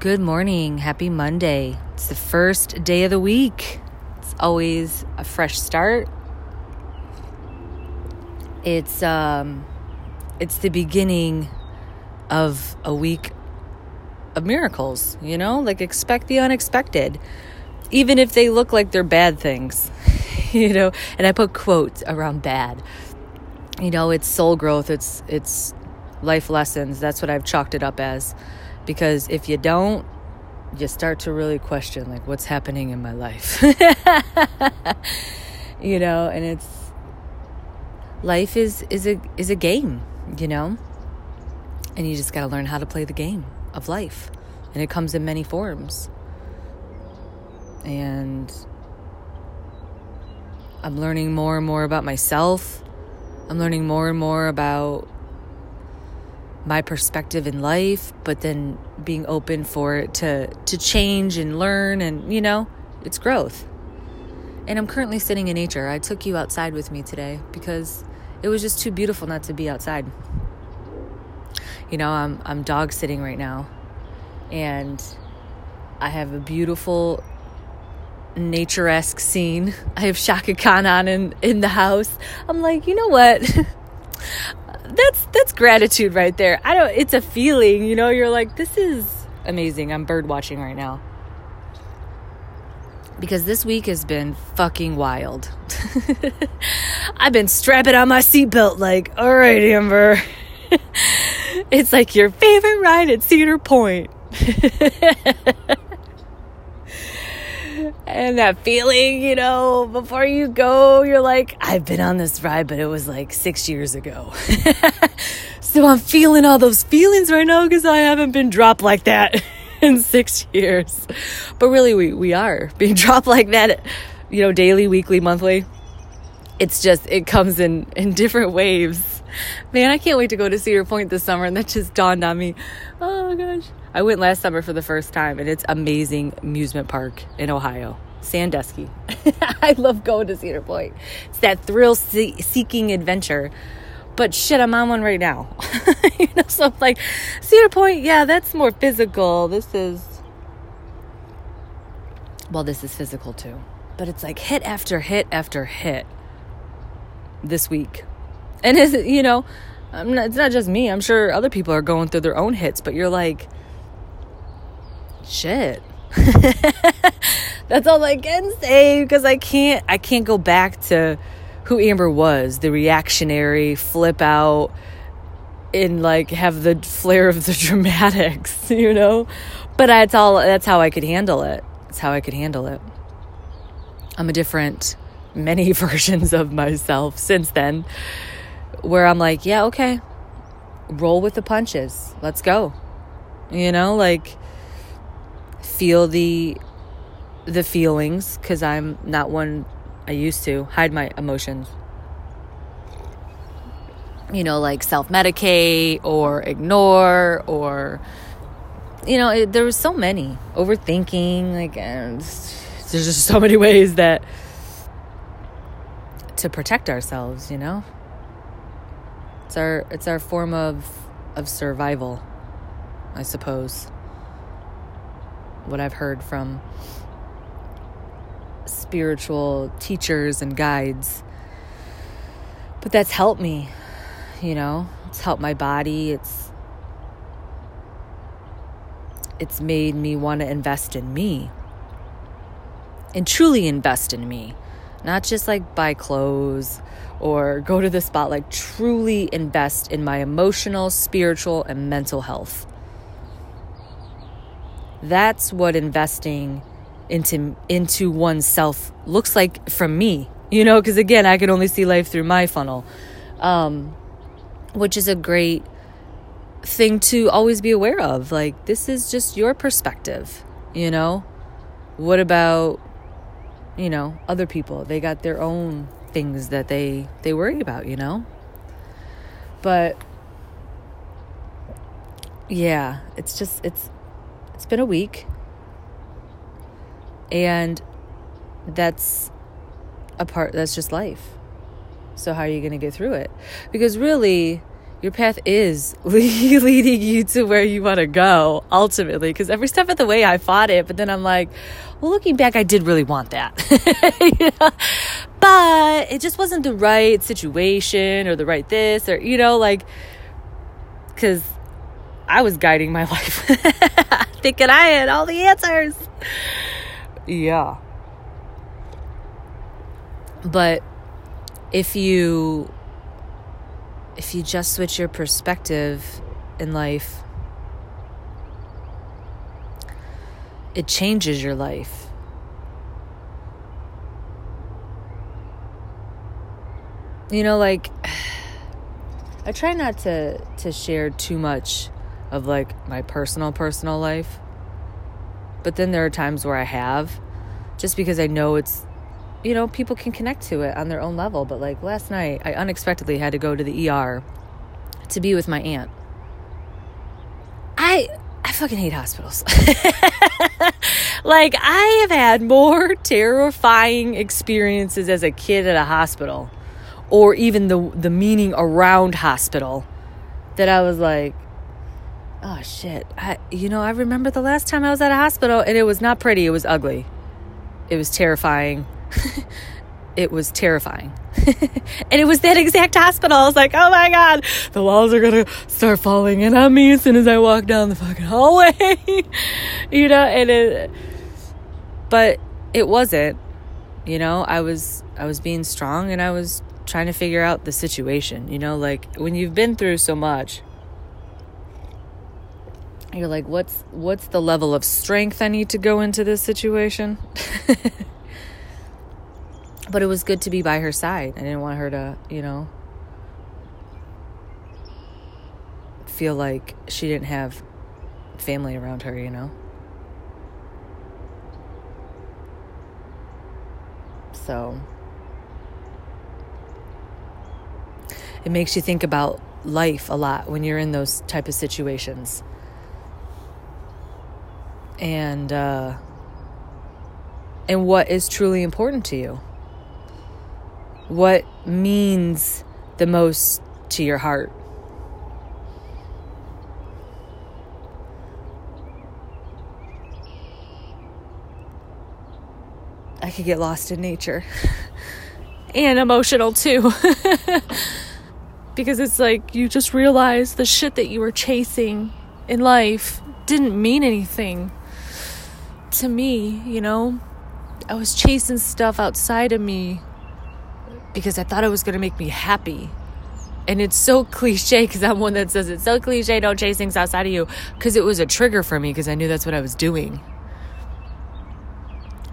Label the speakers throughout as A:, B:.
A: Good morning. Happy Monday. It's the first day of the week. It's always a fresh start. It's um it's the beginning of a week of miracles, you know? Like expect the unexpected. Even if they look like they're bad things. you know, and I put quotes around bad. You know, it's soul growth, it's it's life lessons. That's what I've chalked it up as because if you don't you start to really question like what's happening in my life? You know and it's life is is a is a game you know? And you just got to learn how to play the game of life. And it comes in many forms. And i'm learning more and more about myself. I'm learning more and more about my perspective in life, but then being open for it to to change and learn and you know, it's growth. And I'm currently sitting in nature. I took you outside with me today because it was just too beautiful not to be outside. You know, I'm I'm dog sitting right now and I have a beautiful nature-esque scene. I have Chaka Khan on in, in the house. I'm like, you know what? that's that's gratitude right there. I don't it's a feeling, you know, you're like this is amazing. I'm bird watching right now. Because this week has been fucking wild. I've been strapping on my seatbelt like, all right, Amber. it's like your favorite ride at Cedar Point. and that feeling, you know, before you go, you're like, I've been on this ride, but it was like six years ago. so I'm feeling all those feelings right now because I haven't been dropped like that in six years. But really, we, we are being dropped like that, you know, daily, weekly, monthly. It's just, it comes in, in different waves. Man, I can't wait to go to Cedar Point this summer, and that just dawned on me. Oh gosh. I went last summer for the first time, and it's amazing amusement park in Ohio. Sandusky. I love going to Cedar Point. It's that thrill seeking adventure. But shit, I'm on one right now. you know, so I'm like, Cedar Point, yeah, that's more physical. This is, well, this is physical too. But it's like hit after hit after hit this week. And is you know, not, it's not just me. I'm sure other people are going through their own hits, but you're like, shit. That's all I can say because I can't I can't go back to who Amber was, the reactionary flip out and like have the flair of the dramatics, you know? But that's all that's how I could handle it. That's how I could handle it. I'm a different many versions of myself since then where I'm like, yeah, okay. Roll with the punches. Let's go. You know, like feel the the feelings because I'm not one I used to hide my emotions. You know, like self medicate or ignore or, you know, it, there was so many overthinking. Like, uh, and there's just so many ways that to protect ourselves. You know, it's our it's our form of of survival, I suppose what I've heard from spiritual teachers and guides. But that's helped me, you know. It's helped my body. It's it's made me want to invest in me. And truly invest in me. Not just like buy clothes or go to the spot like truly invest in my emotional, spiritual and mental health. That's what investing into into oneself looks like from me. You know, because again, I can only see life through my funnel, um, which is a great thing to always be aware of. Like, this is just your perspective. You know, what about you know other people? They got their own things that they they worry about. You know, but yeah, it's just it's it's been a week. And that's a part that's just life. So how are you going to get through it? Because really, your path is leading you to where you want to go ultimately. Because every step of the way, I fought it, but then I'm like, well, looking back, I did really want that. But it just wasn't the right situation or the right this or, you know, like, because I was guiding my life, thinking I had all the answers. Yeah. But if you if you just switch your perspective in life it changes your life you know like i try not to to share too much of like my personal personal life. But then there are times where i have just because i know it's you know people can connect to it on their own level. But like last night i unexpectedly had to go to the er to be with my aunt. I i fucking hate hospitals. Like i have had more terrifying experiences as a kid at a hospital or even the the meaning around hospital that I was like oh shit. I you know I remember the last time I was at a hospital and it was not pretty. It was ugly. It was terrifying. It was terrifying. And it was that exact hospital. I was like oh my god the walls are gonna start falling in on me as soon as I walk down the fucking hallway. You know and it but it wasn't. You know I was I was being strong and I was trying to figure out the situation. You know, like when you've been through so much, you're like, what's what's the level of strength I need to go into this situation? but it was good to be by her side. I didn't want her to, you know, feel like she didn't have family around her, you know. So it makes you think about life a lot when you're in those type of situations and uh, and what is truly important to you. What means the most to your heart. I could get lost in nature. And emotional too. because it's like you just realize the shit that you were chasing in life didn't mean anything to me, you know? I was chasing stuff outside of me because I thought it was going to make me happy. And it's so cliche because I'm one that says it's so cliche, don't chase things outside of you because it was a trigger for me because I knew that's what I was doing.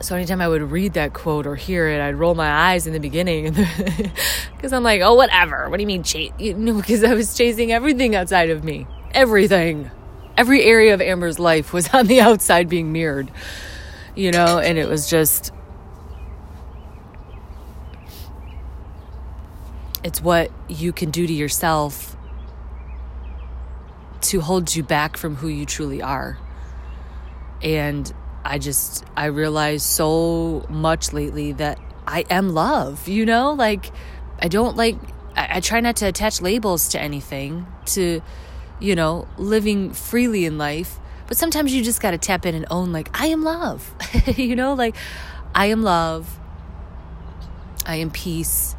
A: So anytime I would read that quote or hear it, I'd roll my eyes in the beginning because I'm like, oh, whatever. What do you mean chase? You know, because I was chasing everything outside of me. Everything. Every area of Amber's life was on the outside being mirrored, you know, and it was just. It's what you can do to yourself to hold you back from who you truly are. And I just, I realize so much lately that I am love, you know? Like, I don't like, I, I try not to attach labels to anything, to, you know, living freely in life. But sometimes you just got to tap in and own, like, I am love, you know? Like, I am love. I am peace.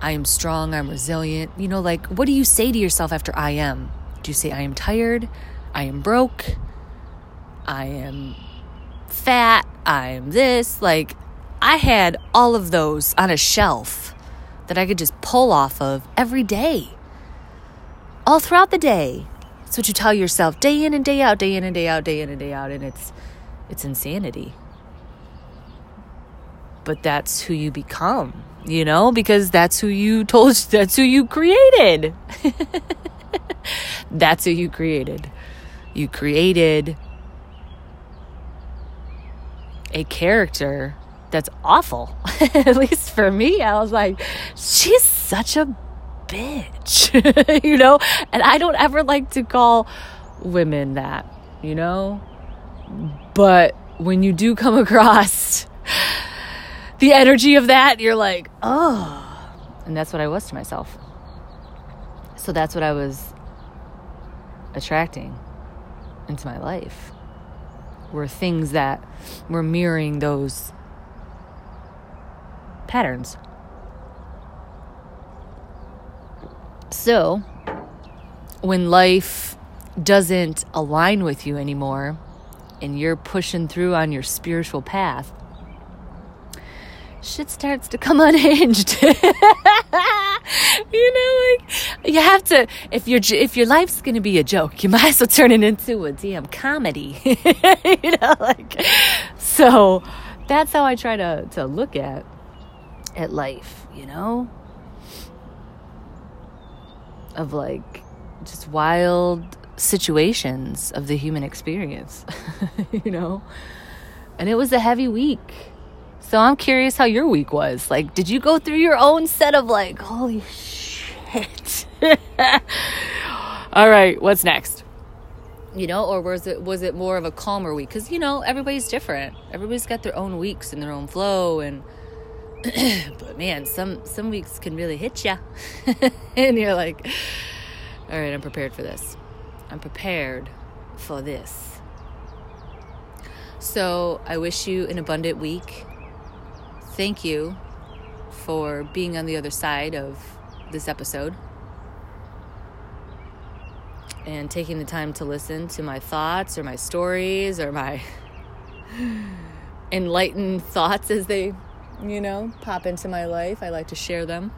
A: I am strong. I'm resilient. You know, like, what do you say to yourself after I am? Do you say, I am tired? I am broke? I am fat, I'm this. Like, I had all of those on a shelf that I could just pull off of every day, all throughout the day. That's what you tell yourself day in and day out, day in and day out, day in and day out, and it's it's insanity. But that's who you become, you know, because that's who you told that's who you created. that's who you created. You created a character that's awful. At least for me, I was like, she's such a bitch, you know? And I don't ever like to call women that, you know? But when you do come across the energy of that, you're like, oh. And that's what I was to myself. So that's what I was attracting into my life were things that were mirroring those patterns. So, when life doesn't align with you anymore and you're pushing through on your spiritual path, shit starts to come unhinged. you know, like you have to if your if your life's gonna be a joke, you might as well turn it into a damn comedy. you know, like so that's how I try to to look at at life. You know, of like just wild situations of the human experience. you know, and it was a heavy week so I'm curious how your week was. Like, did you go through your own set of like, holy shit? All right, what's next? You know, or was it was it more of a calmer week? Because you know everybody's different. Everybody's got their own weeks and their own flow, and but man, some some weeks can really hit you, and you're like, all right, I'm prepared for this. I'm prepared for this. So I wish you an abundant week thank you for being on the other side of this episode and taking the time to listen to my thoughts or my stories or my enlightened thoughts as they, you know, pop into my life. I like to share them.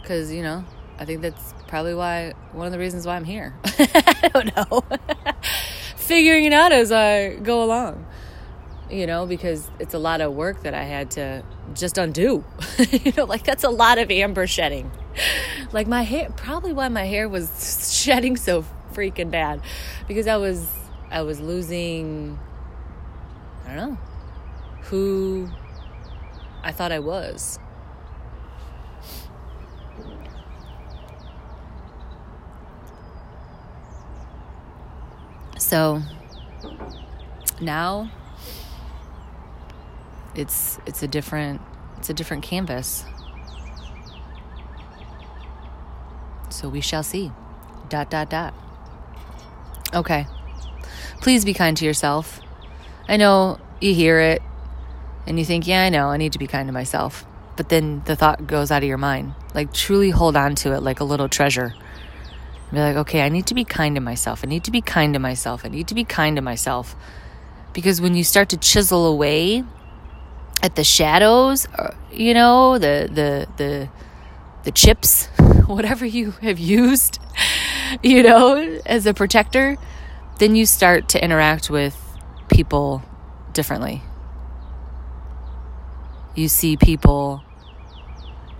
A: Because, you know, I think that's probably why, one of the reasons why I'm here. I don't know. Figuring it out as I go along you know, because it's a lot of work that I had to just undo. you know, like that's a lot of amber shedding. Like my hair, probably why my hair was shedding so freaking bad because I was I was losing I don't know who I thought I was. So now it's it's a different it's a different canvas. So we shall see. Dot dot dot. Okay. Please be kind to yourself. I know you hear it and you think, yeah, I know, I need to be kind to myself. But then the thought goes out of your mind. Like, truly hold on to it like a little treasure. Be like, okay, I need to be kind to myself. I need to be kind to myself. I need to be kind to myself. Because when you start to chisel away at the shadows, uh, you know, the the the the chips, whatever you have used, you know, as a protector, then you start to interact with people differently. You see people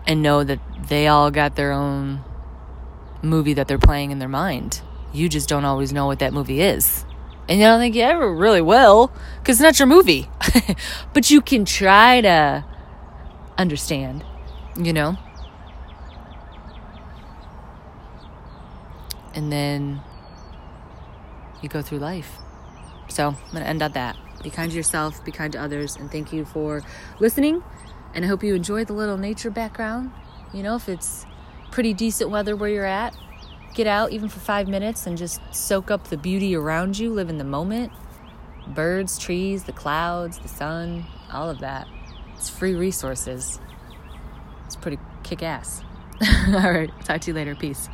A: and know that they all got their own movie that they're playing in their mind. You just don't always know what that movie is. And I don't think you ever really will because it's not your movie. but you can try to understand, you know? And then you go through life. So I'm going to end on that. Be kind to yourself, be kind to others, and thank you for listening. And I hope you enjoy the little nature background. You know, if it's pretty decent weather where you're at, Get out even for five minutes and just soak up the beauty around you, live in the moment. Birds, trees, the clouds, the sun, all of that. It's free resources. It's pretty kick ass. all right, talk to you later. Peace.